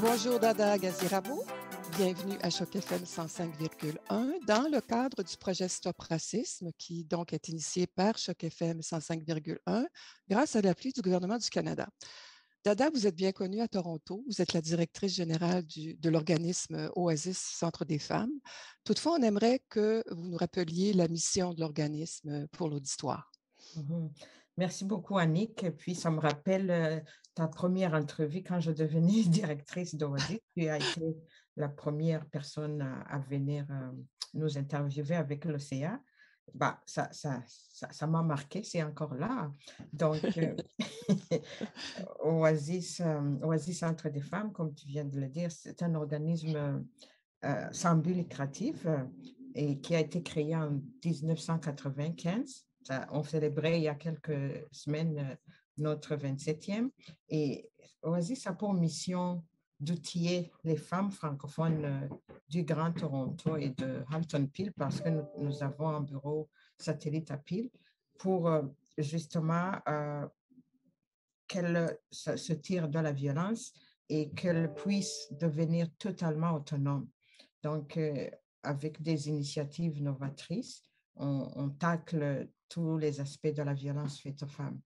Bonjour Dada Gazirabo. Bienvenue à Choc FM 105,1 dans le cadre du projet Stop Racisme qui donc est initié par Choc FM 105,1 grâce à l'appui du gouvernement du Canada. Dada, vous êtes bien connue à Toronto. Vous êtes la directrice générale de l'organisme Oasis Centre des femmes. Toutefois, on aimerait que vous nous rappeliez la mission de l'organisme pour l'auditoire. Mhm. Merci beaucoup, Annick. Et puis, ça me rappelle euh, ta première entrevue quand je devenais directrice d'Oasis. Tu as été la première personne à, venir euh, nous interviewer avec l'OCA. Bah, ça, ça, ça, m'a marqué, c'est encore là. Donc, euh, Oasis, Oasis Centre des femmes, comme tu viens de le dire, c'est un organisme sans but lucratif et qui a été créé en 1995 on célébrait il y a quelques semaines euh, notre 27e. Et Oasis a pour mission d'outiller les femmes francophones euh, du Grand Toronto et de Hampton Peel parce que nous, avons un bureau satellite à Peel pour euh, justement qu'elles se, tirent de la violence et qu'elles puissent devenir totalement autonomes. Donc, avec des initiatives novatrices, on, tacle tous les aspects de la violence faite aux femmes.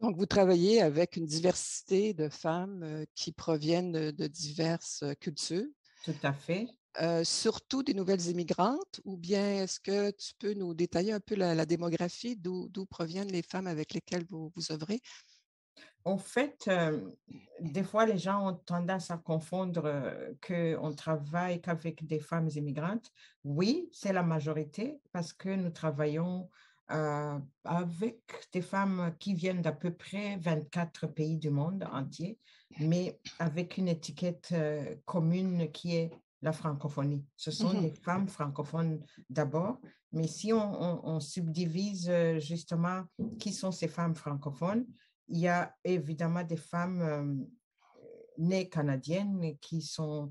Donc, vous travaillez avec une diversité de femmes euh, qui proviennent de, diverses euh, cultures. Tout à fait. Euh, surtout des nouvelles immigrantes, ou bien est-ce que tu peux nous détailler un peu la, démographie, d'où proviennent les femmes avec lesquelles vous, vous œuvrez? En fait, des fois, les gens ont tendance à confondre qu'on travaille qu'avec des femmes immigrantes. Oui, c'est la majorité parce que nous travaillons euh, avec des femmes qui viennent d'à peu près 24 pays du monde entier, mais avec une étiquette euh, commune qui est la francophonie. Ce sont mmh des femmes francophones d'abord, mais si on, subdivise euh, justement qui sont ces femmes francophones, il y a évidemment des femmes nées canadiennes qui sont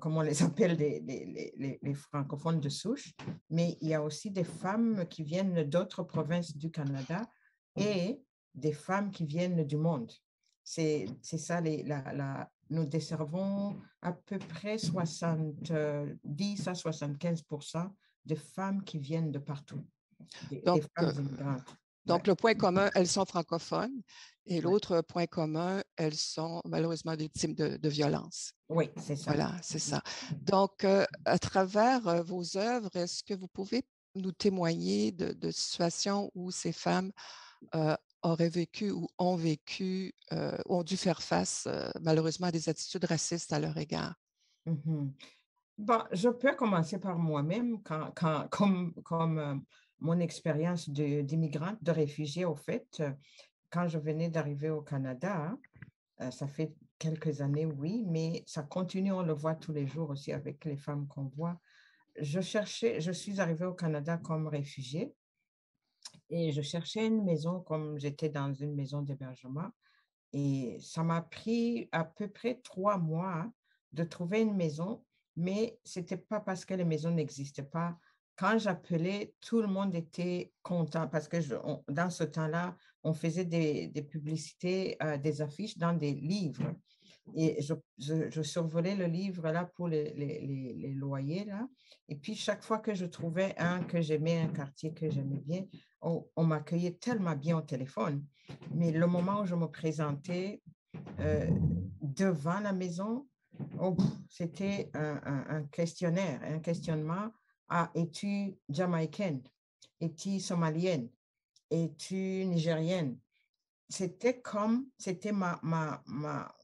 comme on les appelle, les, les, francophones de souche, mais il y a aussi des femmes qui viennent d'autres provinces du Canada et des femmes qui viennent du monde. C'est ça, la, la, nous desservons à peu près 70 à 75% de femmes qui viennent de partout. Donc, euh, donc, le point commun, elles sont francophones. Et l'autre point commun, elles sont malheureusement victimes de, de violence. Oui, c'est ça. Voilà, c'est ça. Donc, euh, à travers euh, vos œuvres, est-ce que vous pouvez nous témoigner de, situations où ces femmes euh, auraient vécu ou ont vécu, ont dû faire face malheureusement à des attitudes racistes à leur égard? Mmh bon, je peux commencer par moi-même, quand, quand, comme, comme mon expérience d'immigrante, de, réfugiée, au fait, quand je venais d'arriver au Canada, euh, ça fait quelques années, oui, mais ça continue, on le voit tous les jours aussi avec les femmes qu'on voit. Je cherchais, je suis arrivée au Canada comme réfugiée et je cherchais une maison comme j'étais dans une maison d'hébergement. Et ça m'a pris à peu près trois mois de trouver une maison, mais ce n'était pas parce que les maisons n'existaient pas quand j'appelais, tout le monde était content parce que dans ce temps-là, on faisait des, publicités, euh, des affiches dans des livres. Et je, survolais le livre là pour les, loyers. Là. Et puis, chaque fois que je trouvais un que j'aimais, un quartier que j'aimais bien, on, m'accueillait tellement bien au téléphone. Mais le moment où je me présentais euh, devant la maison, oh, c'était un, un, questionnaire, un questionnement ah, es-tu jamaïcaine? Es-tu somalienne? Es-tu nigérienne? C'était comme, c'était ma, ma, ma,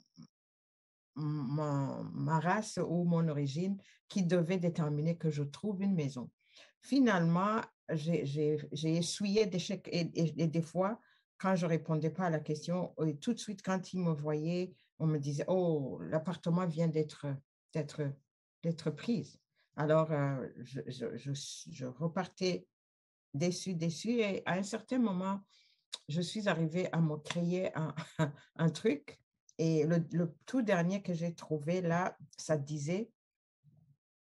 ma, race ou mon origine qui devait déterminer que je trouve une maison. Finalement, j'ai essuyé des chèques et, des fois, quand je répondais pas à la question, et tout de suite, quand ils me voyaient, on me disait, oh, l'appartement vient d'être d'être prise. Alors, euh, je, repartais déçu, déçu. Et à un certain moment, je suis arrivée à me créer un, truc. Et le, tout dernier que j'ai trouvé là, ça disait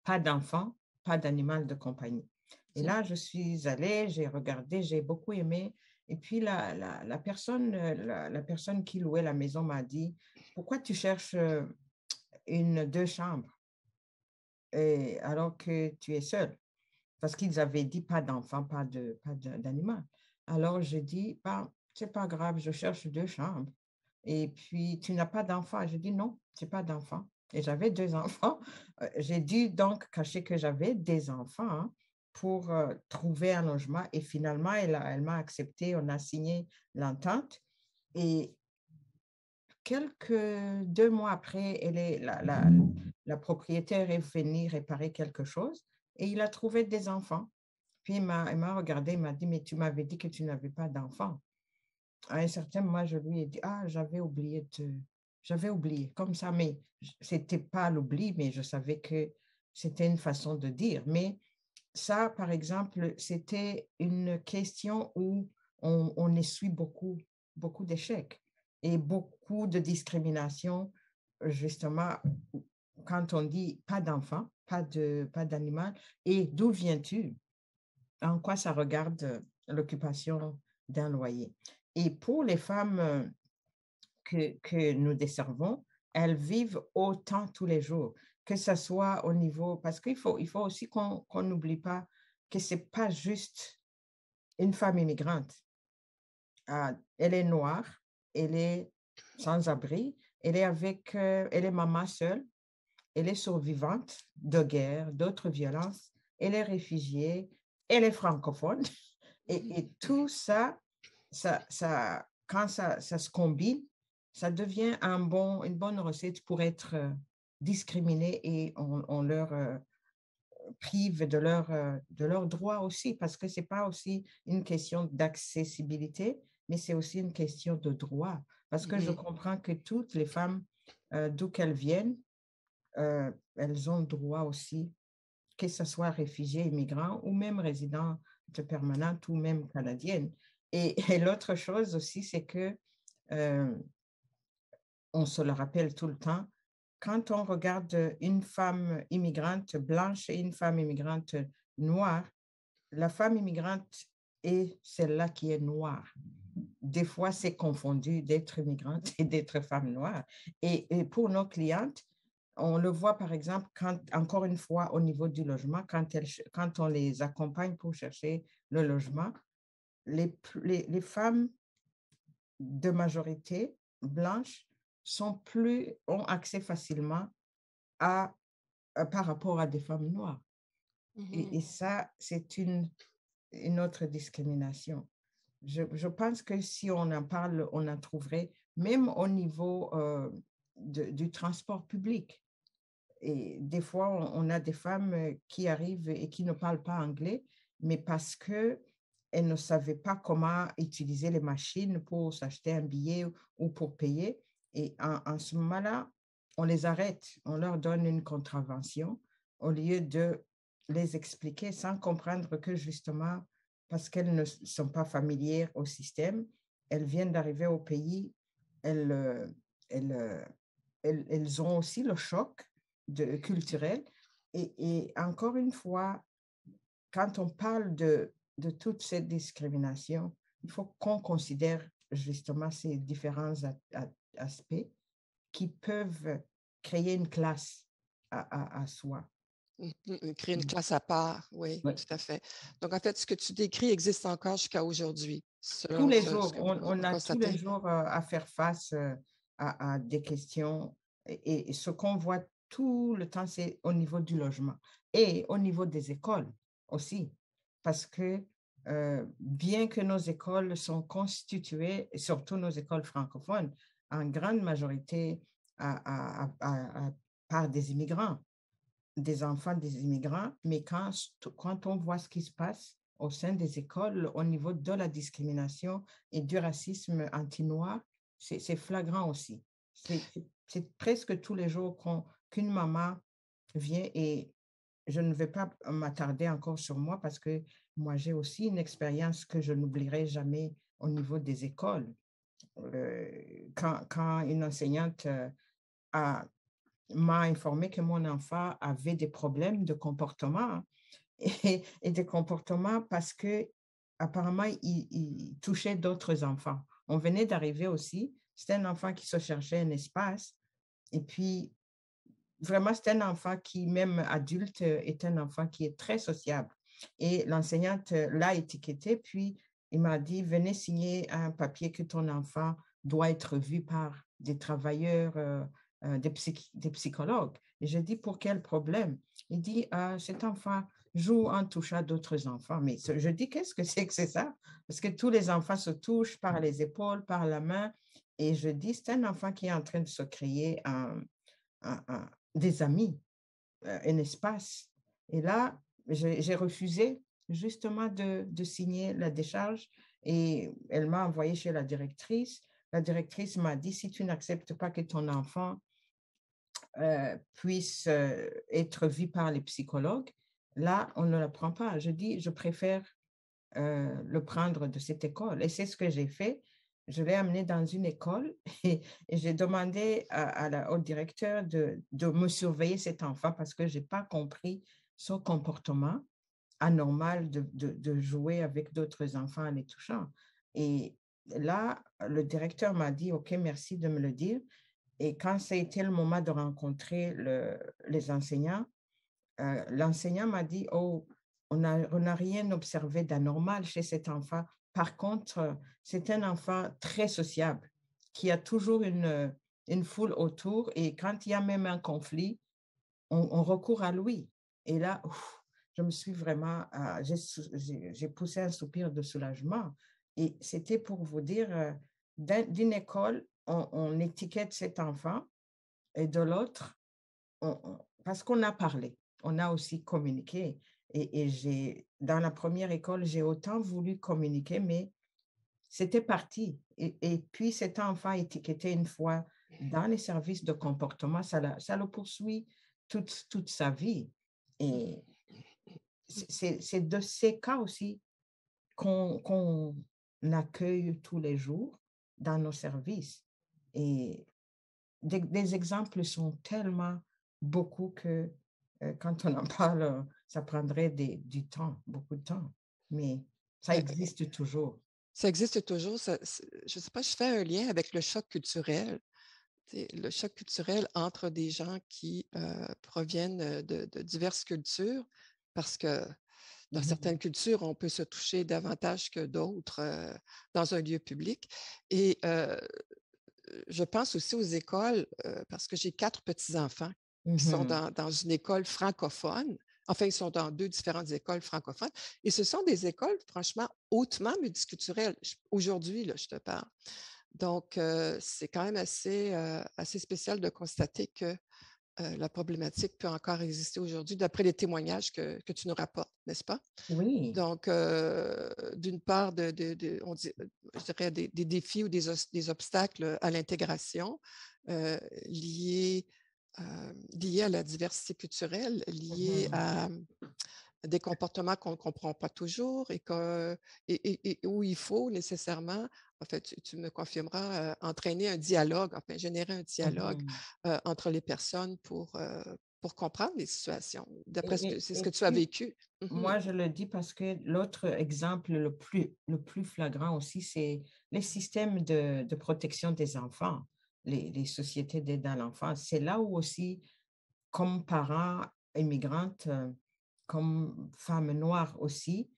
pas d'enfant, pas d'animal de compagnie. Et là, je suis allée, j'ai regardé, j'ai beaucoup aimé. Et puis, la, la, personne, la, personne qui louait la maison m'a dit, pourquoi tu cherches euh, une deux chambres, alors que tu es seul. Parce qu'ils avaient dit pas d'enfant, pas de pas d'animal. Alors, je dis, bah, c'est pas grave, je cherche deux chambres. Et puis, tu n'as pas d'enfant. Je dis, non, c'est pas d'enfant. Et j'avais deux enfants. Euh, j'ai dû donc cacher que j'avais des enfants hein, pour euh, trouver un logement. Et finalement, elle, elle m'a accepté. On a signé l'entente. Et quelques deux mois après, elle est, la, la, la propriétaire est venue réparer quelque chose et il a trouvé des enfants. Puis il m'a regardé, il m'a dit, mais tu m'avais dit que tu n'avais pas d'enfants. À un certain moment, je lui ai dit, ah, j'avais oublié de... J'avais oublié comme ça, mais c'était pas l'oubli, mais je savais que c'était une façon de dire. Mais ça, par exemple, c'était une question où on, on essuie beaucoup, beaucoup d'échecs et beaucoup de discrimination, justement, quand on dit pas d'enfant, pas de pas d'animal, et d'où viens-tu? En quoi ça regarde l'occupation d'un loyer? Et pour les femmes que, que nous desservons, elles vivent autant tous les jours, que ce soit au niveau, parce qu'il faut, il faut aussi qu'on n'oublie pas que ce n'est pas juste une femme immigrante. Ah, elle est noire, elle est sans abri, elle est avec, elle est maman seule, elle est survivante de guerre, d'autres violences, elle est réfugiée, elle est francophone. Et, et tout ça, ça, ça, quand ça, ça, se combine, ça devient un bon, une bonne recette pour être euh, discriminé et on, leur euh, prive de leurs euh, de leurs droits aussi, parce que ce n'est pas aussi une question d'accessibilité, mais c'est aussi une question de droit. Parce que je comprends que toutes les femmes, d'où qu'elles viennent, elles ont droit aussi, que ce soit réfugiés, immigrants ou même résidents permanentes ou même canadiennes. Et, l'autre chose aussi, c'est que on se le rappelle tout le temps, quand on regarde une femme immigrante blanche et une femme immigrante noire, la femme immigrante est celle-là qui est noire. Des fois, c'est confondu d'être immigrante et d'être femme noire. Et, et, pour nos clientes, on le voit, par exemple, quand, encore une fois, au niveau du logement, quand, elles, quand on les accompagne pour chercher le logement, les, les, femmes de majorité blanche sont plus, ont accès facilement à, par rapport à des femmes noires. et, et, mmh ça, c'est une, une autre discrimination. Je, pense que si on en parle, on en trouverait, même au niveau euh, du transport public. Et des fois, on, a des femmes euh, qui arrivent et qui ne parlent pas anglais, mais parce que elles ne savaient pas comment utiliser les machines pour s'acheter un billet ou pour payer. Et en, ce moment-là, on les arrête, on leur donne une contravention au lieu de les expliquer sans comprendre que justement, parce qu'elles ne sont pas familières au système, elles viennent d'arriver au pays, elles, euh, elles, euh, elles, elles, ont aussi le choc culturel. Et, et, encore une fois, quand on parle de, de toute cette discrimination, il faut qu'on considère justement ces différents aspects qui peuvent créer une classe à, à, soi. Créer une mmh. classe à part, oui, tout à fait. Donc, en fait, ce que tu décris existe encore jusqu'à aujourd'hui. Tous les jours, on, a tous les jours euh, à faire face euh, à, à des questions et, et ce qu'on voit tout le temps, c'est au niveau du logement et au niveau des écoles aussi. Parce que euh, bien que nos écoles sont constituées, surtout nos écoles francophones, en grande majorité à, par des immigrants, des enfants des immigrants, mais quand, quand on voit ce qui se passe au sein des écoles au niveau de la discrimination et du racisme anti-noir, c'est flagrant aussi. C'est presque tous les jours qu'une maman vient et je ne vais pas m'attarder encore sur moi parce que moi, j'ai aussi une expérience que je n'oublierai jamais au niveau des écoles. Euh, quand, quand, une enseignante euh, m'a informé que mon enfant avait des problèmes de comportement et, et des comportements parce que apparemment, il, touchait d'autres enfants. On venait d'arriver aussi. C'était un enfant qui se cherchait un espace. Et puis, vraiment, c'est un enfant qui, même adulte, est un enfant qui est très sociable. Et l'enseignante l'a étiqueté, puis il m'a dit, venez signer un papier que ton enfant doit être vu par des travailleurs, euh, euh, des, des, psychologues. Et je dis, pour quel problème? Il dit, ah, cet enfant joue en touchant d'autres enfants. Mais je dis, qu'est-ce que c'est que c'est ça? Parce que tous les enfants se touchent par les épaules, par la main. Et je dis, c'est un enfant qui est en train de se créer un, des amis, euh, un espace. Et là, j'ai refusé justement de, de, signer la décharge et elle m'a envoyé chez la directrice. La directrice m'a dit, si tu n'acceptes pas que ton enfant euh, puisse euh, être vu par les psychologues, là, on ne le prend pas. Je dis, je préfère le prendre de cette école. Et c'est ce que j'ai fait je l'ai amené dans une école et, j'ai demandé à, au directeur de, de, me surveiller cet enfant parce que je n'ai pas compris son comportement anormal de, de jouer avec d'autres enfants en les touchant. Et là, le directeur m'a dit, OK, merci de me le dire. Et quand ça a été le moment de rencontrer le, les enseignants, euh, l'enseignant m'a dit, oh, on n'a rien observé d'anormal chez cet enfant. Par contre, c'est un enfant très sociable qui a toujours une, foule autour et quand il y a même un conflit, on, recourt à lui. Et là, je me suis vraiment, euh, j'ai poussé un soupir de soulagement. Et c'était pour vous dire, euh, d'une école, on, étiquette cet enfant et de l'autre, parce qu'on a parlé, on a aussi communiqué. Et, j'ai, dans la première école, j'ai autant voulu communiquer, mais c'était parti. Et, puis, cet enfant étiqueté une fois dans les services de comportement, ça, le poursuit toute, toute sa vie. Et c'est de ces cas aussi qu'on accueille tous les jours dans nos services. Et des, des exemples sont tellement beaucoup que euh, quand on en parle, ça prendrait du temps, beaucoup de temps, mais ça existe toujours. Ça existe toujours. je ne sais pas, je fais un lien avec le choc culturel. le choc culturel entre des gens qui euh, proviennent de, diverses cultures, parce que dans mmh certaines cultures, on peut se toucher davantage que d'autres euh, dans un lieu public. Et je pense aussi aux écoles, parce que j'ai quatre petits-enfants qui sont mmh dans, une école francophone. Enfin, ils sont dans deux différentes écoles francophones. Et ce sont des écoles, franchement, hautement multiculturelles. Aujourd'hui, je te parle. Donc, c'est quand même assez, assez spécial de constater que la problématique peut encore exister aujourd'hui, d'après les témoignages que, tu nous rapportes, n'est-ce pas? Oui. Donc, d'une part, de, de, on dit, je dirais des, défis ou des, des obstacles à l'intégration liés euh, à la diversité culturelle, liées mmh à des comportements qu'on ne comprend pas toujours et, que, et, où il faut nécessairement, en fait, tu, me confirmeras, euh, entraîner un dialogue, enfin, générer un dialogue mmh euh, entre les personnes pour, pour comprendre les situations. D'après ce ce que tu as vécu. Mmh moi, je le dis parce que l'autre exemple le plus, le plus flagrant aussi, c'est les systèmes de, de protection des enfants les, sociétés d'aide à l'enfance. C'est là où aussi, comme parents immigrantes, euh, comme femmes noires aussi,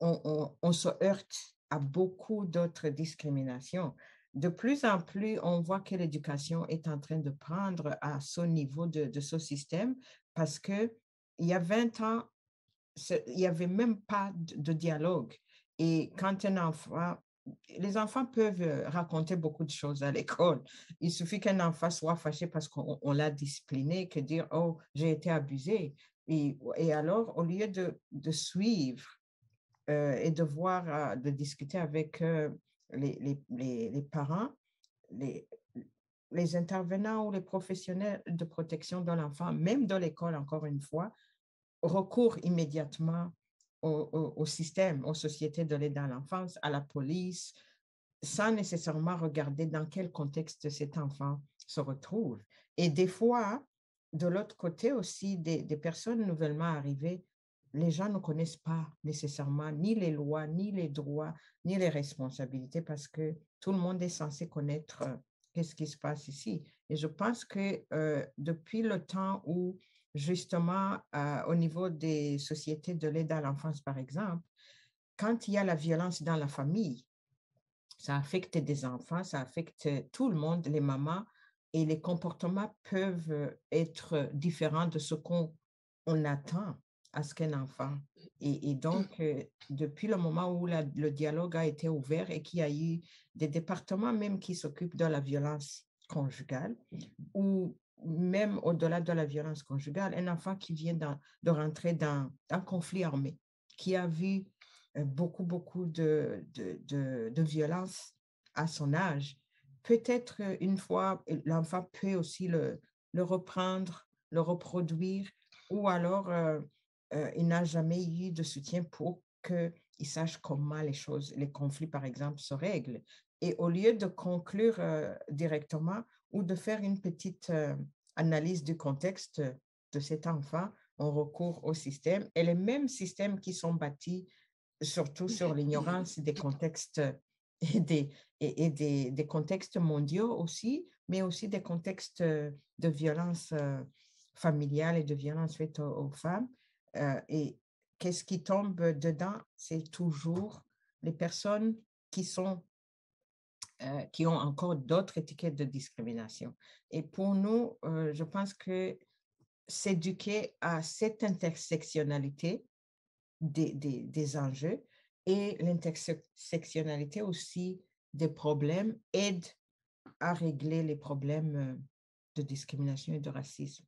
on, se heurte à beaucoup d'autres discriminations. De plus en plus, on voit que l'éducation est en train de prendre à ce niveau de, de ce système parce que il y a 20 ans, il n'y avait même pas de dialogue. Et quand un enfant les enfants peuvent euh, raconter beaucoup de choses à l'école. Il suffit qu'un enfant soit fâché parce qu'on l'a discipliné que dire, oh, j'ai été abusé. Et, alors, au lieu de, suivre euh, et de voir, euh, de discuter avec les, les, parents, les intervenants ou les professionnels de protection de l'enfant, même dans l'école, encore une fois, recourent immédiatement au, système, aux sociétés de l'aide à l'enfance, à la police, sans nécessairement regarder dans quel contexte cet enfant se retrouve. Et des fois, de l'autre côté aussi, des, personnes nouvellement arrivées, les gens ne connaissent pas nécessairement ni les lois, ni les droits, ni les responsabilités parce que tout le monde est censé connaître qu'est-ce qui se passe ici. Et je pense que depuis le temps où, justement, au niveau des sociétés de l'aide à l'enfance, par exemple, quand il y a la violence dans la famille, ça affecte des enfants, ça affecte tout le monde, les mamans, et les comportements peuvent être différents de ce qu'on on attend à ce qu'un enfant. Et, donc, depuis le moment où le dialogue a été ouvert et qu'il y a eu des départements même qui s'occupent de la violence conjugale, ou même au-delà de la violence conjugale, un enfant qui vient de rentrer dans un conflit armé, qui a vu beaucoup, beaucoup de, de, de, violence à son âge, peut-être une fois, l'enfant peut aussi le, le reprendre, le reproduire, ou alors il n'a jamais eu de soutien pour qu'il sache comment les choses, les conflits, par exemple, se règlent. Et au lieu de conclure directement ou de faire une petite analyse du contexte de cet enfant, on recourt au système et les mêmes systèmes qui sont bâtis surtout sur l'ignorance des contextes et, des, et, des, des, contextes mondiaux aussi, mais aussi des contextes de violence familiale et de violence faite aux, femmes. et qu'est-ce qui tombe dedans? C'est toujours les personnes qui sont qui ont encore d'autres étiquettes de discrimination. Et pour nous, je pense que s'éduquer à cette intersectionnalité des, des, des enjeux et l'intersectionnalité aussi des problèmes aide à régler les problèmes de discrimination et de racisme.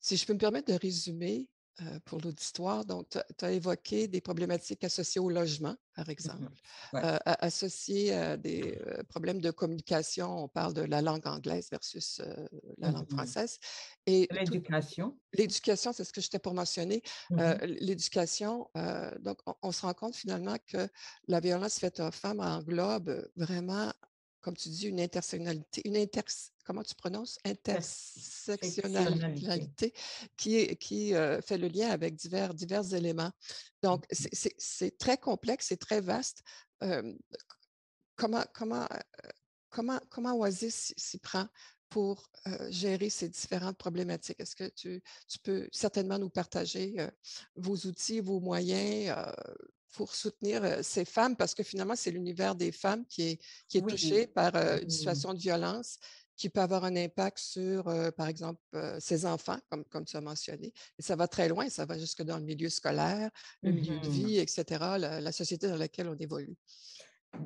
Si je peux me permettre de résumer, euh, pour l'auditoire. Donc, tu as évoqué des problématiques associées au logement, par mmh exemple, euh, associées à des euh, problèmes de communication. On parle de la langue anglaise versus la langue mmh française. Et l'éducation? L'éducation, c'est ce que j'étais pour mentionner. Mmh l'éducation, donc, on, se rend compte finalement que la violence faite aux femmes englobe vraiment comme tu dis, une intersectionnalité, une inter, comment tu prononces? Intersectionnalité qui, qui euh, fait le lien avec divers, divers éléments. Donc, mmh c'est très complexe, c'est très vaste. comment, comment, euh, comment, comment Oasis s'y prend pour euh, gérer ces différentes problématiques? Est-ce que tu, tu, peux certainement nous partager vos outils, vos moyens, pour soutenir ces femmes parce que finalement, c'est l'univers des femmes qui est, qui est touché par une situation de violence qui peut avoir un impact sur, par exemple, ses enfants, comme, comme tu as mentionné. Et ça va très loin, ça va jusque dans le milieu scolaire, le milieu de mmh vie, etc., la, société dans laquelle on évolue.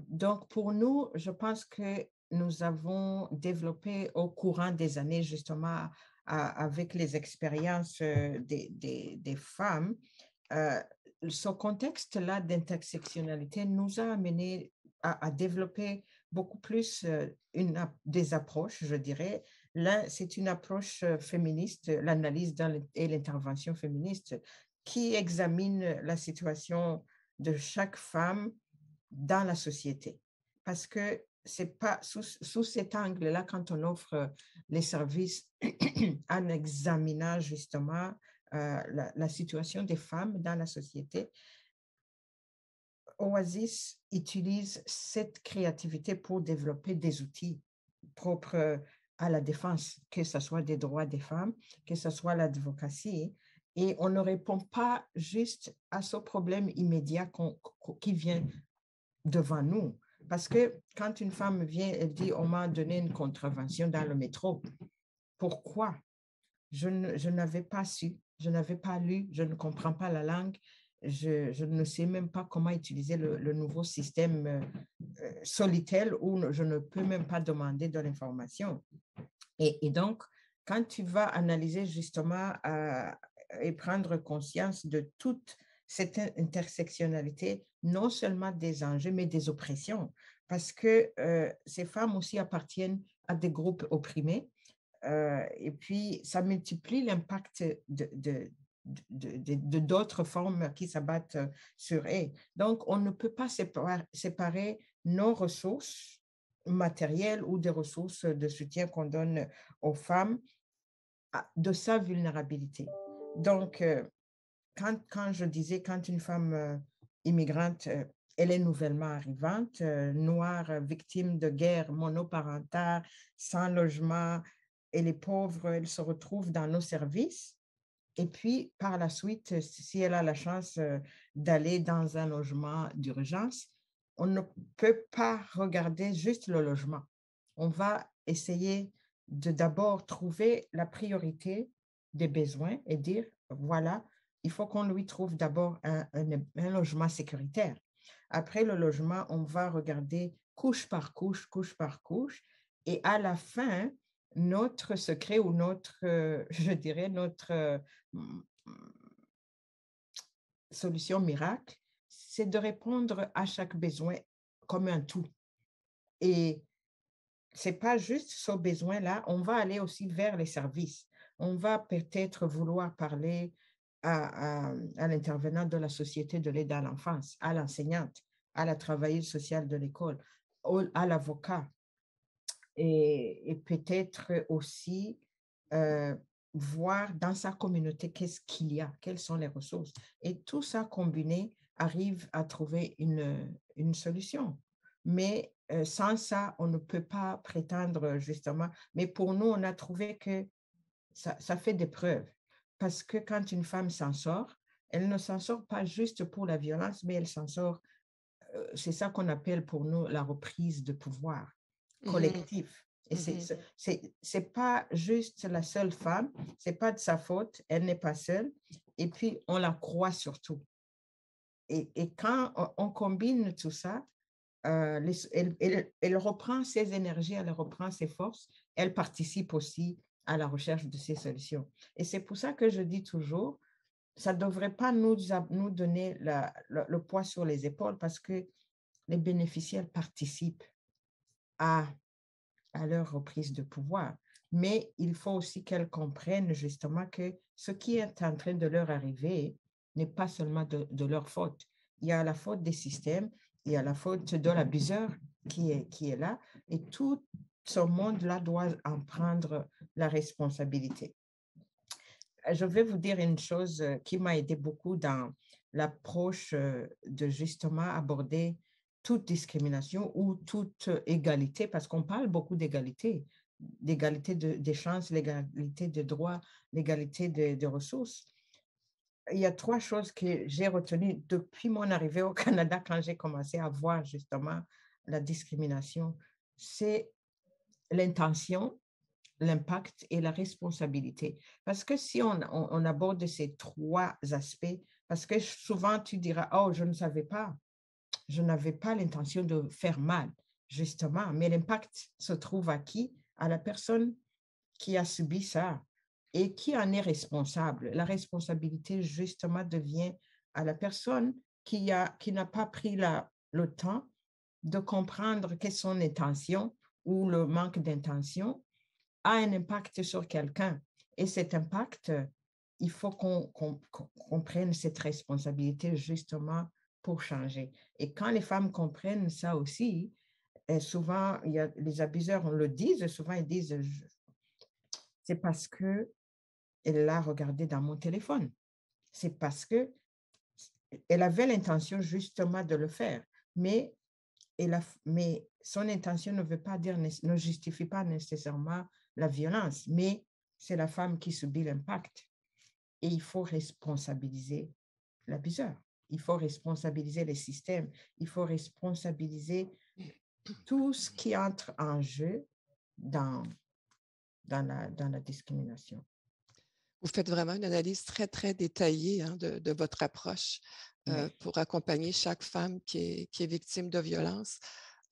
Donc, pour nous, je pense que nous avons développé au courant des années, justement, avec les expériences des, des, des femmes, ce contexte-là d'intersectionnalité nous a amené à, développer beaucoup plus euh, une, des approches, je dirais. Là, c'est une approche euh, féministe, l'analyse et l'intervention féministe, qui examine la situation de chaque femme dans la société. Parce que c'est pas sous, sous cet angle-là, quand on offre les services en examinant justement euh, la, situation des femmes dans la société, Oasis utilise cette créativité pour développer des outils propres à la défense, que ce soit des droits des femmes, que ce soit l'advocatie. Et on ne répond pas juste à ce problème immédiat qui vient devant nous. Parce que quand une femme vient, elle dit, on m'a donné une contravention dans le métro. Pourquoi? Je n'avais pas su je n'avais pas lu, je ne comprends pas la langue, je, ne sais même pas comment utiliser le, nouveau système euh, euh, Solitel où je ne peux même pas demander de l'information. Et, donc, quand tu vas analyser justement euh, et prendre conscience de toute cette intersectionnalité, non seulement des enjeux, mais des oppressions, parce que ces femmes aussi appartiennent à des groupes opprimés euh, et puis, ça multiplie l'impact de, de, d'autres formes qui s'abattent sur elles. Donc, on ne peut pas séparer, séparer, nos ressources matérielles ou des ressources de soutien qu'on donne aux femmes de sa vulnérabilité. Donc, euh, quand, quand je disais, quand une femme euh, immigrante elle est nouvellement arrivante, noire, victime de guerre monoparentale, sans logement, elle est pauvre, elle se retrouve dans nos services. Et puis, par la suite, si elle a la chance d'aller dans un logement d'urgence, on ne peut pas regarder juste le logement. On va essayer de d'abord trouver la priorité des besoins et dire, voilà, il faut qu'on lui trouve d'abord un, logement sécuritaire. Après le logement, on va regarder couche par couche, couche par couche. Et à la fin, notre secret ou notre, je dirais, notre solution miracle, c'est de répondre à chaque besoin comme un tout. Et c'est pas juste ce besoin-là, on va aller aussi vers les services. On va peut-être vouloir parler à, à, l'intervenant de la société de l'aide à l'enfance, à l'enseignante, à la travailleuse sociale de l'école, à l'avocat. Et, peut-être aussi euh, voir dans sa communauté qu'est-ce qu'il y a, quelles sont les ressources. Et tout ça combiné arrive à trouver une, une solution. Mais euh, sans ça, on ne peut pas prétendre justement. Mais pour nous, on a trouvé que ça, ça fait des preuves. Parce que quand une femme s'en sort, elle ne s'en sort pas juste pour la violence, mais elle s'en sort, euh, c'est ça qu'on appelle pour nous la reprise de pouvoir mmh collectif. Et mmh c'est c'est pas juste la seule femme, c'est pas de sa faute, elle n'est pas seule. Et puis, on la croit surtout. Et, et quand on, combine tout ça, euh, elle, elle, elle, reprend ses énergies, elle reprend ses forces, elle participe aussi à la recherche de ces solutions. Et c'est pour ça que je dis toujours, ça ne devrait pas nous, nous donner le, poids sur les épaules parce que les bénéficiaires participent à, leur reprise de pouvoir. Mais il faut aussi qu'elles comprennent justement que ce qui est en train de leur arriver n'est pas seulement de, leur faute. Il y a la faute des systèmes, il y a la faute de l'abuseur qui est, qui est là, et tout, ce monde-là doit en prendre la responsabilité. Je vais vous dire une chose euh, qui m'a aidé beaucoup dans l'approche euh, de justement aborder toute discrimination ou toute égalité, parce qu'on parle beaucoup d'égalité, d'égalité de, des chances, l'égalité de droits, l'égalité de, de, ressources. Il y a trois choses que j'ai retenues depuis mon arrivée au Canada quand j'ai commencé à voir justement la discrimination. C'est l'intention, l'impact et la responsabilité. Parce que si on, on, aborde ces trois aspects, parce que souvent tu diras, oh, je ne savais pas, je n'avais pas l'intention de faire mal, justement, mais l'impact se trouve à qui? À la personne qui a subi ça et qui en est responsable. La responsabilité, justement, devient à la personne qui n'a qui pas pris la, le temps de comprendre est son intention ou le manque d'intention a un impact sur quelqu'un. Et cet impact, il faut qu'on prenne cette responsabilité justement pour changer. Et quand les femmes comprennent ça aussi, et souvent, y a, les abuseurs, on le dit, souvent ils disent, c'est parce que elle l'a regardé dans mon téléphone. C'est parce que elle avait l'intention justement de le faire, mais mais son intention ne veut pas dire, ne justifie pas nécessairement la violence, mais c'est la femme qui subit l'impact. Et il faut responsabiliser l'abuseur. Il faut responsabiliser les systèmes. Il faut responsabiliser tout ce qui entre en jeu dans, dans, la, dans la discrimination. Vous faites vraiment une analyse très, très détaillée hein, de, de, votre approche. Euh, pour accompagner chaque femme qui est, qui est victime de violence.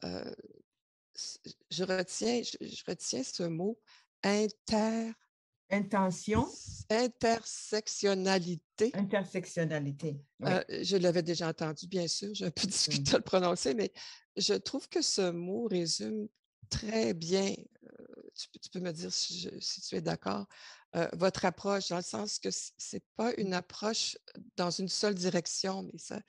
Euh, je, retiens, je, retiens ce mot inter. Intention. Intersectionnalité. Intersectionnalité. Euh, je l'avais déjà entendu, bien sûr. J'ai un peu discuté à le prononcer, mais je trouve que ce mot résume très bien, tu, peux me dire si, si tu es d'accord, euh, votre approche, dans le sens que ce n'est pas une approche dans une seule direction, mais ça,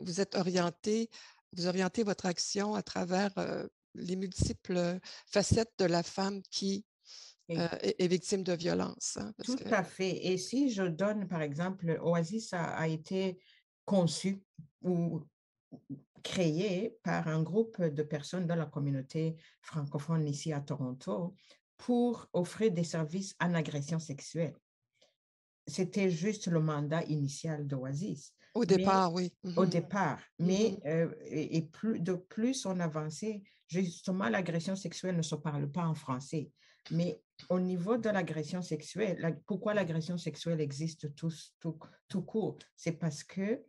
vous êtes orienté, vous orientez votre action à travers euh, les multiples facettes de la femme qui euh, est, victime de violence. Hein, Tout à fait. Et si je donne, par exemple, Oasis a, a été conçu ou créé par un groupe de personnes dans la communauté francophone ici à Toronto pour offrir des services en agression sexuelle. C'était juste le mandat initial d'Oasis. Au départ, oui. Au Mhm. départ. Mais Mhm. euh, et, et plus, de plus on avançait, justement, l'agression sexuelle ne se parle pas en français. Mais au niveau de l'agression sexuelle, la- pourquoi l'agression sexuelle existe tout, tout, tout court? C'est parce que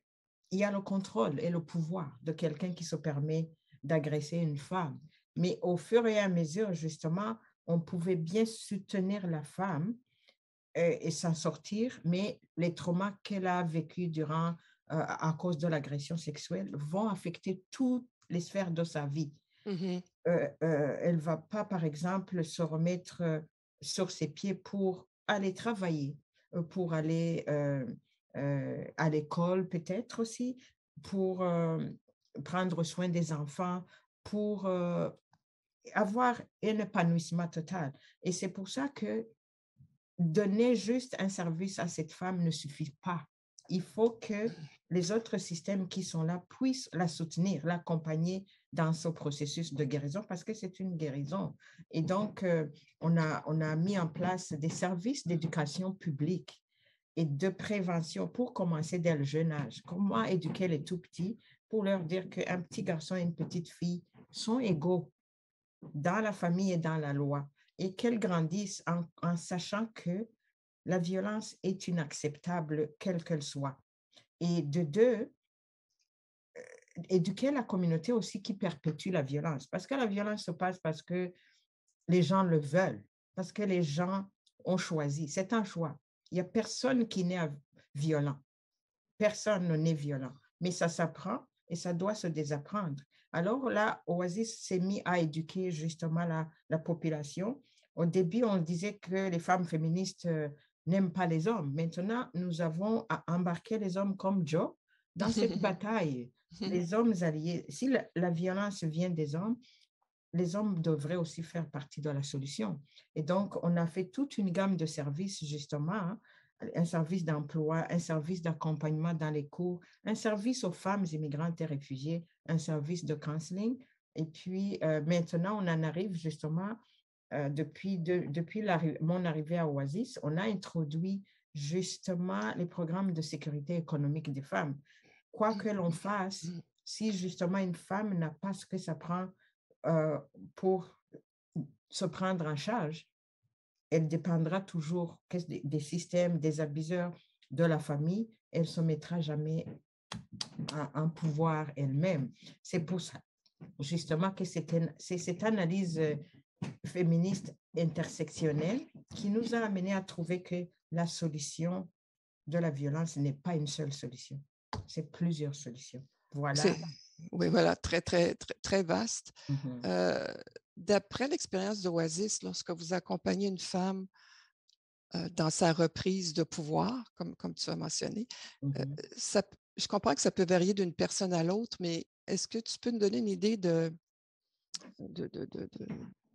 il y a le contrôle et le pouvoir de quelqu'un qui se permet d'agresser une femme. Mais au fur et à mesure, justement, on pouvait bien soutenir la femme euh, et s'en sortir, mais les traumas qu'elle a vécus durant, euh, à cause de l'agression sexuelle vont affecter toutes les sphères de sa vie. Mhm. Euh, euh, elle ne va pas, par exemple, se remettre sur ses pieds pour aller travailler, pour aller à l'école peut-être aussi, pour prendre soin des enfants, pour avoir un épanouissement total. Et c'est pour ça que donner juste un service à cette femme ne suffit pas. Il faut que les autres systèmes qui sont là puissent la soutenir, l'accompagner dans ce processus de guérison parce que c'est une guérison. Et donc, euh, on, a, on a mis en place des services d'éducation publique et de prévention pour commencer dès le jeune âge. Comment éduquer les tout petits pour leur dire qu'un petit garçon et une petite fille sont égaux dans la famille et dans la loi et qu'elles grandissent en, en sachant que la violence est inacceptable, quelle qu'elle soit. Et de deux, euh, éduquer la communauté aussi qui perpétue la violence. Parce que la violence se passe parce que les gens le veulent, parce que les gens ont choisi. C'est un choix. Il n'y a personne qui n'est violent. Personne n'est violent. Mais ça s'apprend et ça doit se désapprendre. Alors là, Oasis s'est mis à éduquer justement la, la population. Au début, on disait que les femmes féministes n'aiment pas les hommes. Maintenant, nous avons à embarquer les hommes comme Joe dans cette bataille. Les hommes alliés, si la, la, violence vient des hommes, les hommes devraient aussi faire partie de la solution. Et donc, on a fait toute une gamme de services, justement, hein, un service d'emploi, un service d'accompagnement dans les cours, un service aux femmes immigrantes et réfugiées, un service de counseling. Et puis, euh, maintenant, on en arrive justement euh, depuis, de, depuis mon arrivée à Oasis, on a introduit justement les programmes de sécurité économique des femmes. Quoi que l'on fasse, si justement une femme n'a pas ce que ça prend euh, pour se prendre en charge, elle dépendra toujours des, systèmes, des abuseurs de la famille. Elle ne se mettra jamais en, en pouvoir elle-même. C'est pour ça, justement, que c'est cette analyse féministe intersectionnelle qui nous a amené à trouver que la solution de la violence n'est pas une seule solution, c'est plusieurs solutions. Voilà. Oui, voilà, très, très, très, très vaste. Mm -hmm. euh, D'après l'expérience d'Oasis, lorsque vous accompagnez une femme euh, dans sa reprise de pouvoir, comme, comme tu as mentionné, mm -hmm. euh, ça, je comprends que ça peut varier d'une personne à l'autre, mais est-ce que tu peux nous donner une idée de, de, de, de, de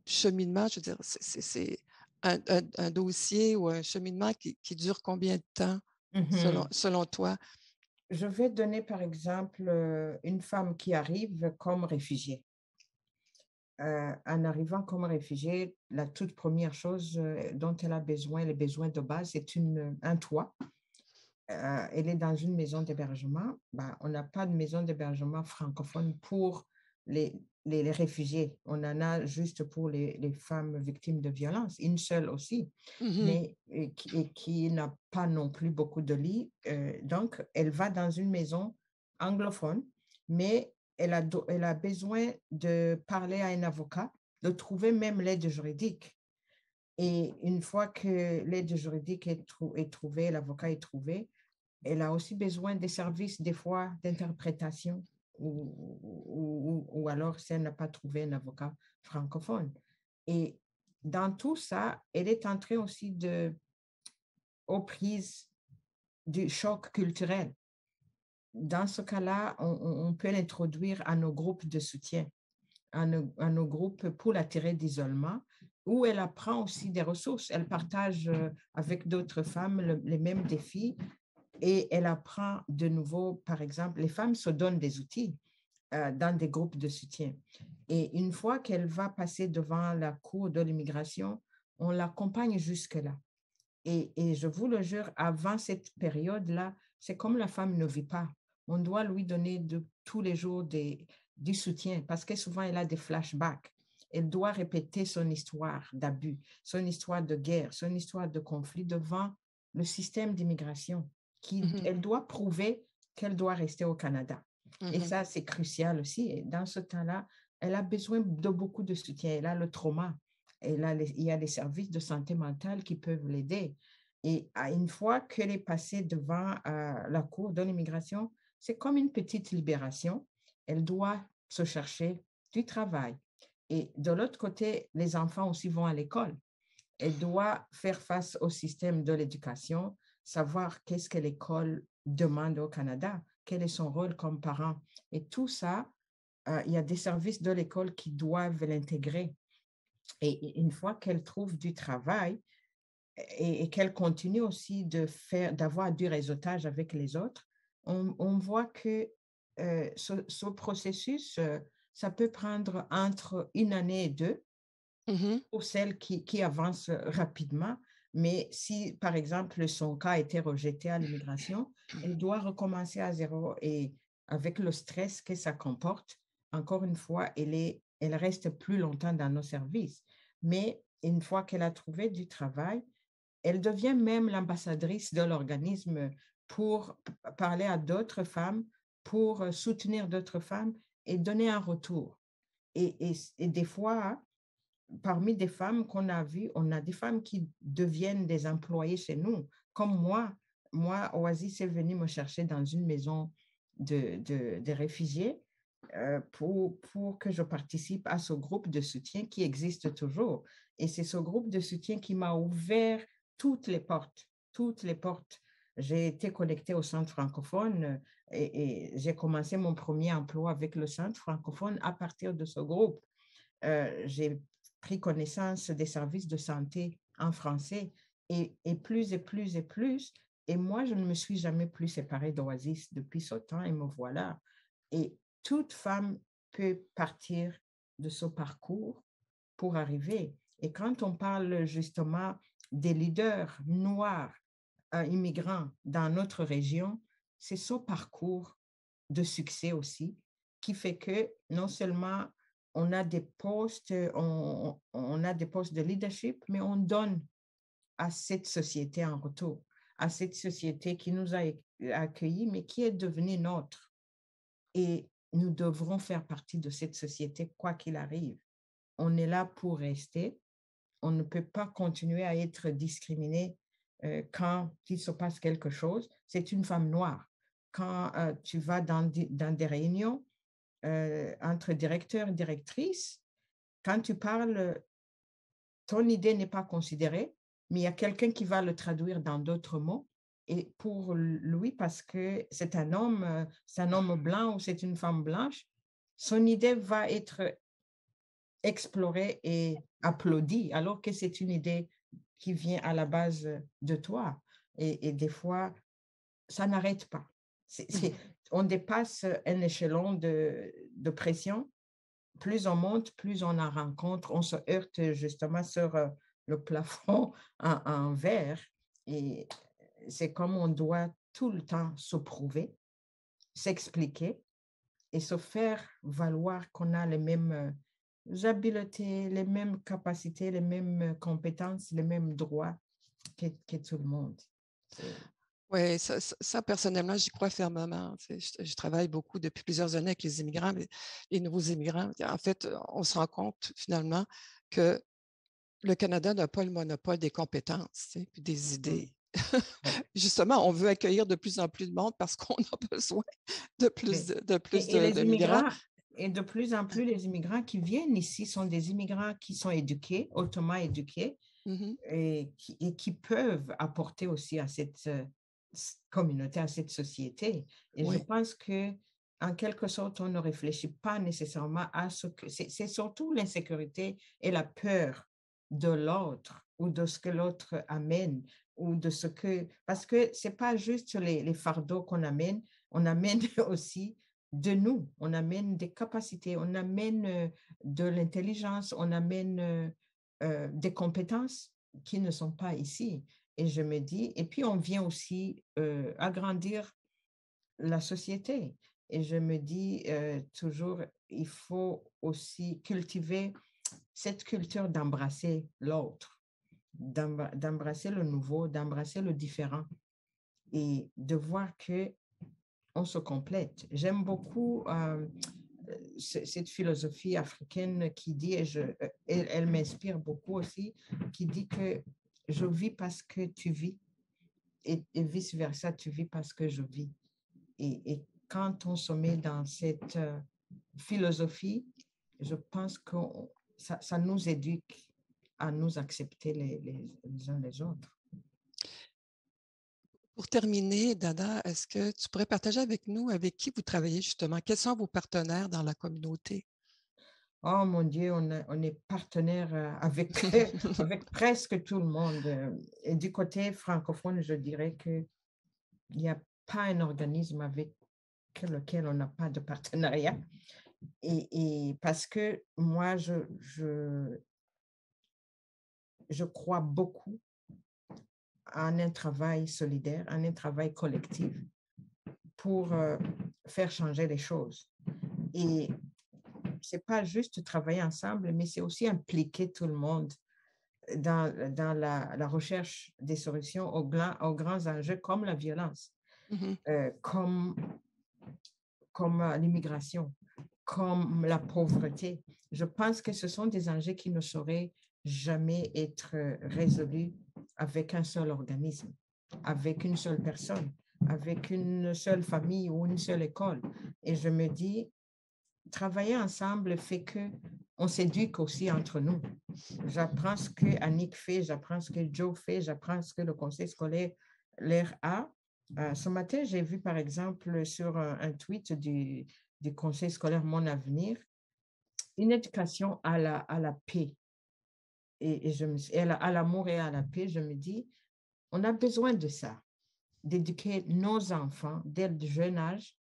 cheminement? Je veux dire, c'est un, un, un, dossier ou un cheminement qui, qui dure combien de temps, mm -hmm. selon, selon toi? Je vais donner par exemple une femme qui arrive comme réfugiée. Euh, en arrivant comme réfugiée, la toute première chose dont elle a besoin, les besoins de base, c'est un toit. Euh, elle est dans une maison d'hébergement. Ben, on n'a pas de maison d'hébergement francophone pour les, les, les, réfugiés. On en a juste pour les, les femmes victimes de violence, une seule aussi, Mm -hmm. mais et qui, et qui n'a pas non plus beaucoup de lits. Euh, donc, elle va dans une maison anglophone, mais elle a, elle a besoin de parler à un avocat, de trouver même l'aide juridique. Et une fois que l'aide juridique est, trou est trouvée, l'avocat est trouvé, elle a aussi besoin des services, des fois, d'interprétation, ou, ou, alors si elle n'a pas trouvé un avocat francophone. Et dans tout ça, elle est en train aussi de, aux prises du choc culturel. Dans ce cas-là, on, peut l'introduire à nos groupes de soutien, à nos, à nos groupes pour la tirer d'isolement, où elle apprend aussi des ressources. Elle partage avec d'autres femmes le, les mêmes défis et elle apprend de nouveau, par exemple, les femmes se donnent des outils. dans des groupes de soutien. Et une fois qu'elle va passer devant la cour de l'immigration, on l'accompagne jusque-là. Et, je vous le jure, avant cette période-là, c'est comme la femme ne vit pas. On doit lui donner tous les jours du soutien parce que souvent elle a des flashbacks. Elle doit répéter son histoire d'abus, son histoire de guerre, son histoire de conflit devant le système d'immigration. Qui, Mhm. Elle doit prouver qu'elle doit rester au Canada. Et Mhm. ça, c'est crucial aussi. Et dans ce temps-là, elle a besoin de beaucoup de soutien. Elle a le trauma. Elle a les- il y a les services de santé mentale qui peuvent l'aider. Et à une fois qu'elle est passée devant euh, la cour de l'immigration, c'est comme une petite libération. Elle doit se chercher du travail. Et de l'autre côté, les enfants aussi vont à l'école. Elle doit faire face au système de l'éducation, savoir qu'est-ce que l'école demande au Canada, quel est son rôle comme parent. Et tout ça, euh, il y a des services de l'école qui doivent l'intégrer. Et une fois qu'elle trouve du travail et, et qu'elle continue aussi de faire, d'avoir du réseautage avec les autres, on, on voit que euh, ce, ce processus, euh, ça peut prendre entre une année et deux Mhm. pour celles qui, qui avancent rapidement. Mais si, par exemple, son cas été rejeté à l'immigration, elle doit recommencer à zéro et avec le stress que ça comporte, encore une fois, elle, est, elle reste plus longtemps dans nos services. Mais une fois qu'elle a trouvé du travail, elle devient même l'ambassadrice de l'organisme pour parler à d'autres femmes, pour euh, soutenir d'autres femmes et donner un retour. Et, et, et des fois, parmi des femmes qu'on a vues, on a des femmes qui deviennent des employés chez nous. Comme moi, moi, Oasis est venu me chercher dans une maison de, de, réfugiés euh, pour, pour que je participe à ce groupe de soutien qui existe toujours. Et c'est ce groupe de soutien qui m'a ouvert toutes les portes, toutes les portes. J'ai été connectée au centre francophone euh, et, et j'ai commencé mon premier emploi avec le centre francophone à partir de ce groupe. Euh, j'ai pris connaissance des services de santé en français et, et, plus et plus et plus. Et moi, je ne me suis jamais plus séparée d'Oasis depuis ce temps et me voilà. Et toute femme peut partir de ce parcours pour arriver. Et quand on parle justement des leaders noirs euh, immigrants dans notre région, c'est ce parcours de succès aussi qui fait que non seulement on a des postes, on, on, a des postes de leadership, mais on donne à cette société en retour, à cette société qui nous a accueillis, mais qui est devenue nôtre. Et nous devrons faire partie de cette société, quoi qu'il arrive. On est là pour rester. On ne peut pas continuer à être discriminé euh, quand il se passe quelque chose. C'est une femme noire. Quand euh, tu vas dans, dans des réunions, euh, entre directeur et directrice, quand tu parles, ton idée n'est pas considérée, mais il y a quelqu'un qui va le traduire dans d'autres mots. Et pour lui, parce que c'est un homme, c'est un homme blanc ou c'est une femme blanche, son idée va être explorée et applaudie, alors que c'est une idée qui vient à la base de toi. Et, et des fois, ça n'arrête pas. C'est, on dépasse un échelon de, de, pression. Plus on monte, plus on en rencontre. On se heurte justement sur le plafond en, en verre. Et c'est comme on doit tout le temps se prouver, s'expliquer et se faire valoir qu'on a les mêmes habiletés, les mêmes capacités, les mêmes compétences, les mêmes droits que, que tout le monde. Oui, ça, ça, ça, personnellement, j'y crois fermement. Je, je, travaille beaucoup depuis plusieurs années avec les immigrants, les, nouveaux immigrants. En fait, on se rend compte finalement que le Canada n'a pas le monopole des compétences et des idées. Justement, on veut accueillir de plus en plus de monde parce qu'on a besoin de plus de, de plus et, de, et les de migrants. Et de plus en plus, les immigrants qui viennent ici sont des immigrants qui sont éduqués, hautement éduqués, mm -hmm. et, qui, et, qui, peuvent apporter aussi à cette communauté, à cette société. Et oui. je pense que en quelque sorte, on ne réfléchit pas nécessairement à ce que c'est surtout l'insécurité et la peur de l'autre ou de ce que l'autre amène ou de ce que parce que c'est pas juste les, les fardeaux qu'on amène, on amène aussi de nous, on amène des capacités, on amène de l'intelligence, on amène des compétences qui ne sont pas ici. Et je me dis, et puis on vient aussi agrandir la société. Et je me dis toujours, il faut aussi cultiver cette culture d'embrasser l'autre, d'embrasser le nouveau, d'embrasser le différent et de voir que on se complète. J'aime beaucoup cette philosophie africaine qui dit, et je, elle, m'inspire beaucoup aussi, qui dit que je vis parce que tu vis et, vice-versa, tu vis parce que je vis. Et, quand on se met dans cette philosophie, je pense que ça, nous éduque à nous accepter les, les, uns les autres. Pour terminer, Dada, est-ce que tu pourrais partager avec nous avec qui vous travaillez justement? Quels sont vos partenaires dans la communauté? Oh mon Dieu, on, on est partenaire euh, avec, avec presque tout le monde. Et du côté francophone, je dirais qu'il n'y a pas un organisme avec lequel on n'a pas de partenariat. Et, parce que moi, je, je, je crois beaucoup en un travail solidaire, en un travail collectif pour euh, faire changer les choses. Et c'est pas juste travailler ensemble, mais c'est aussi impliquer tout le monde dans, dans la, la, recherche des solutions aux, aux, grands enjeux comme la violence, mmh euh, comme, comme euh, l'immigration, comme la pauvreté. Je pense que ce sont des enjeux qui ne sauraient jamais être résolus avec un seul organisme, avec une seule personne, avec une seule famille ou une seule école. Et je me dis, travailler ensemble fait que on s'éduque aussi entre nous. J'apprends ce que Annick fait, j'apprends ce que Joe fait, j'apprends ce que le conseil scolaire l'air a. Euh, ce matin, j'ai vu par exemple sur un tweet du, conseil scolaire Mon Avenir, une éducation à la, paix. Et, à l'amour et à la paix, je me dis, on a besoin de ça, d'éduquer nos enfants dès le jeune âge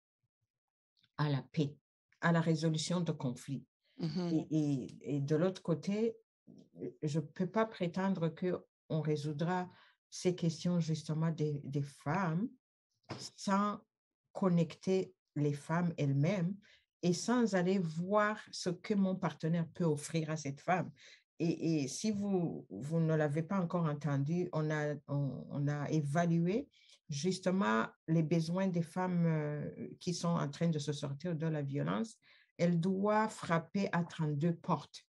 à la paix, à la résolution de conflits. Mm-hmm. et, et, de l'autre côté, je ne peux pas prétendre qu'on résoudra ces questions justement des, des femmes sans connecter les femmes elles-mêmes et sans aller voir ce que mon partenaire peut offrir à cette femme. Et, si vous, vous ne l'avez pas encore entendu, on a, on, a évalué justement les besoins des femmes euh, qui sont en train de se sortir de la violence. Elle doit frapper à 32 portes,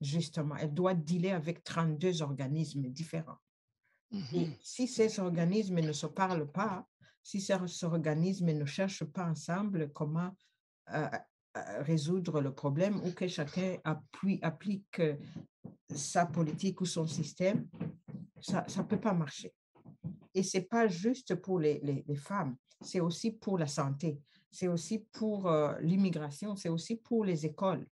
justement. Elle doit dealer avec 32 organismes différents. Et mmh si ces organismes ne se parlent pas, si ces organismes ne cherchent pas ensemble comment euh, euh, résoudre le problème ou que chacun applique sa politique ou son système, ça ne peut pas marcher. Et ce n'est pas juste pour les, les, femmes, c'est aussi pour la santé, c'est aussi pour l'immigration, c'est aussi pour les écoles.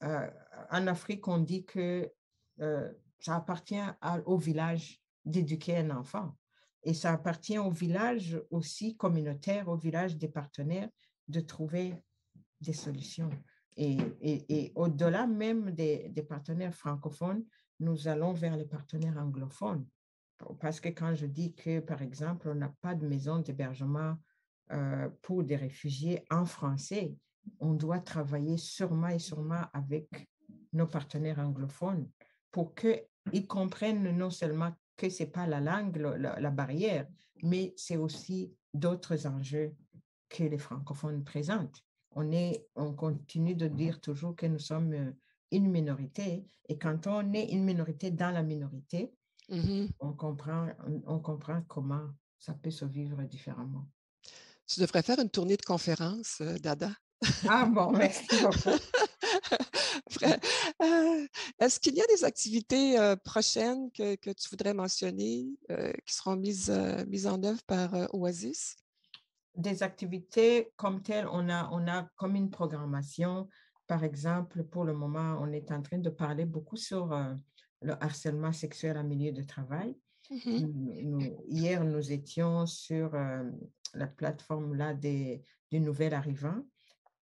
en Afrique, on dit que ça appartient au village d'éduquer un enfant. Et ça appartient au village aussi communautaire, au village des partenaires, de trouver des solutions. Et, et, au-delà même des, des, partenaires francophones, nous allons vers les partenaires anglophones. Parce que quand je dis que, par exemple, on n'a pas de maison d'hébergement euh, pour des réfugiés en français, on doit travailler sûrement et sûrement avec nos partenaires anglophones pour qu'ils comprennent non seulement que ce n'est pas la langue, la, barrière, mais c'est aussi d'autres enjeux que les francophones présentent. On, est, on continue de dire toujours que nous sommes euh, une minorité, et quand on est une minorité dans la minorité, mmh on, comprend, on, comprend comment ça peut se vivre différemment. Tu devrais faire une tournée de conférences, euh, Dada. Ah bon, merci beaucoup. Euh, est-ce qu'il y a des activités euh, prochaines que, que, tu voudrais mentionner qui seront mises, mises en œuvre par Oasis? Des activités comme telles, on a, on a comme une programmation. Par exemple, pour le moment, on est en train de parler beaucoup sur le harcèlement sexuel en milieu de travail. Mmh hier, nous étions sur la plateforme là des, du nouvel arrivant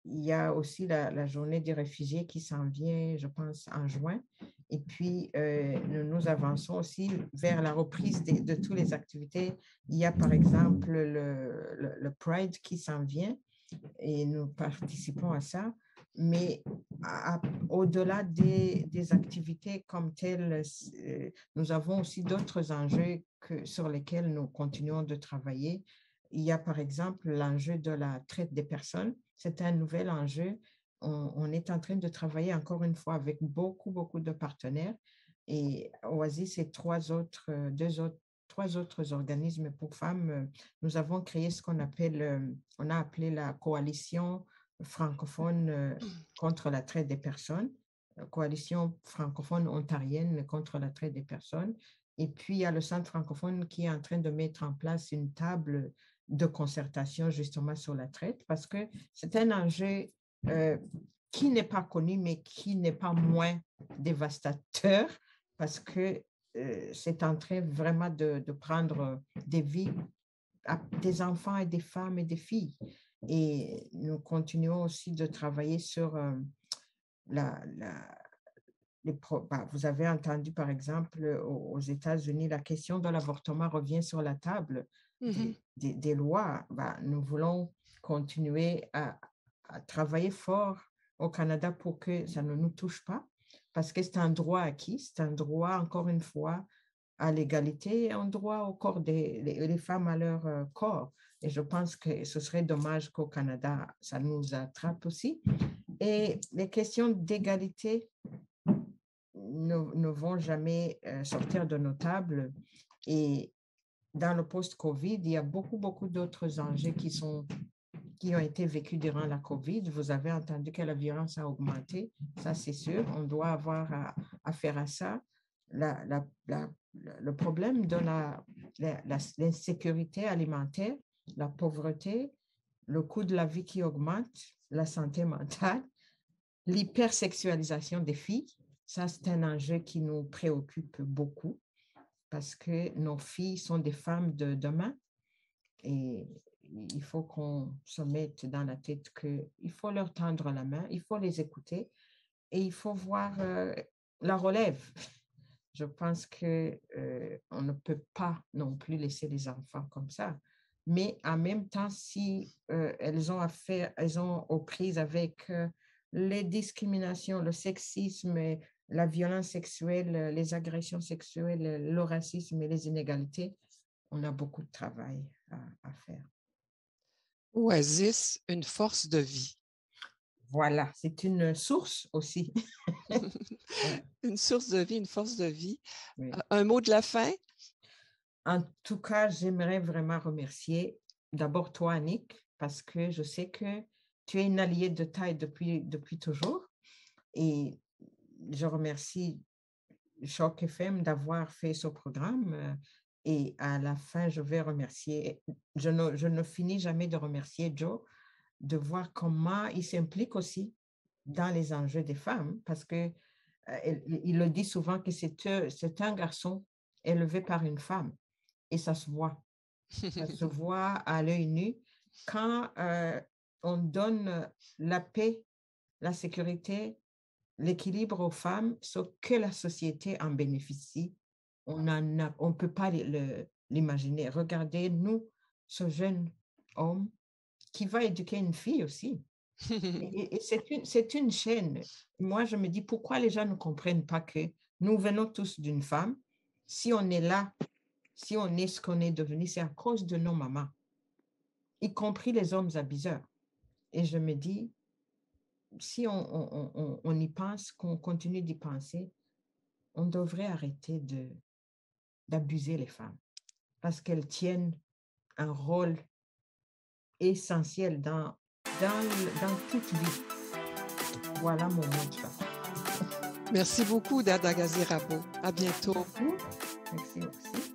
il y a aussi la, journée des réfugiés qui s'en vient, je pense, en juin. Et puis, euh, nous, nous, avançons aussi vers la reprise de, de toutes les activités. Il y a, par exemple, le, le, Pride qui s'en vient et nous participons à ça. Mais au-delà des, des, activités comme telles, nous avons aussi d'autres enjeux que, sur lesquels nous continuons de travailler. Il y a par exemple l'enjeu de la traite des personnes. C'est un nouvel enjeu. On, est en train de travailler encore une fois avec beaucoup, beaucoup de partenaires. Et Oasis et trois autres, deux autres, trois autres organismes pour femmes, nous avons créé ce qu'on appelle, on a appelé la coalition francophone contre la traite des personnes, coalition francophone ontarienne contre la traite des personnes. Et puis, il y a le Centre francophone qui est en train de mettre en place une table de concertation justement sur la traite parce que c'est un enjeu euh, qui n'est pas connu, mais qui n'est pas moins dévastateur parce que euh, c'est en train vraiment de, prendre des vies, des enfants et des femmes et des filles. Et nous continuons aussi de travailler sur euh, la, les bah, vous avez entendu, par exemple, aux, aux États-Unis, la question de l'avortement revient sur la table. Mmh des, lois, bah, nous voulons continuer à, travailler fort au Canada pour que ça ne nous touche pas, parce que c'est un droit acquis, c'est un droit, encore une fois, à l'égalité, un droit au corps des les, femmes à leur euh, corps. Et je pense que ce serait dommage qu'au Canada, ça nous attrape aussi. Et les questions d'égalité ne, ne, vont jamais euh, sortir de nos tables. Et dans le post-COVID, il y a beaucoup, beaucoup d'autres enjeux qui, sont, qui ont été vécus durant la COVID. Vous avez entendu que la violence a augmenté, ça c'est sûr. On doit avoir à, faire à ça. Le problème de l'insécurité alimentaire, la pauvreté, le coût de la vie qui augmente, la santé mentale, l'hypersexualisation des filles, ça c'est un enjeu qui nous préoccupe beaucoup parce que nos filles sont des femmes de demain et il faut qu'on se mette dans la tête qu'il faut leur tendre la main, il faut les écouter et il faut voir euh, la relève. Je pense qu'on euh, on ne peut pas non plus laisser les enfants comme ça. Mais en même temps, si euh, elles ont affaire, elles ont aux prises avec les discriminations, le sexisme, la violence sexuelle, euh, les agressions sexuelles, euh, le racisme et les inégalités, on a beaucoup de travail à, faire. Oasis, une force de vie. Voilà, c'est une source aussi. une source de vie, une force de vie. Euh, un mot de la fin? En tout cas, j'aimerais vraiment remercier d'abord toi, Annick, parce que je sais que tu es une alliée de taille depuis, depuis toujours. Et je remercie Choc FM d'avoir fait ce programme. Euh, et à la fin, je vais remercier, je ne, je ne finis jamais de remercier Joe de voir comment il s'implique aussi dans les enjeux des femmes, parce que euh, il, le dit souvent que euh, c'est un garçon élevé par une femme, et ça se voit. Ça se voit à l'œil nu quand on donne la paix, la sécurité l'équilibre aux femmes, ce que la société en bénéficie, on ne on peut pas l'imaginer. Regardez, nous, ce jeune homme qui va éduquer une fille aussi. et, c'est une, une chaîne. Moi, je me dis, pourquoi les gens ne comprennent pas que nous venons tous d'une femme? Si on est là, si on est ce qu'on est devenu, c'est à cause de nos mamans, y compris les hommes abuseurs. Et je me dis, si on, y pense, qu'on continue d'y penser, on devrait arrêter de d'abuser les femmes parce qu'elles tiennent un rôle essentiel dans, dans, dans toute vie. Voilà mon mot de Merci beaucoup, Dada Gazirabo. À bientôt. Merci aussi.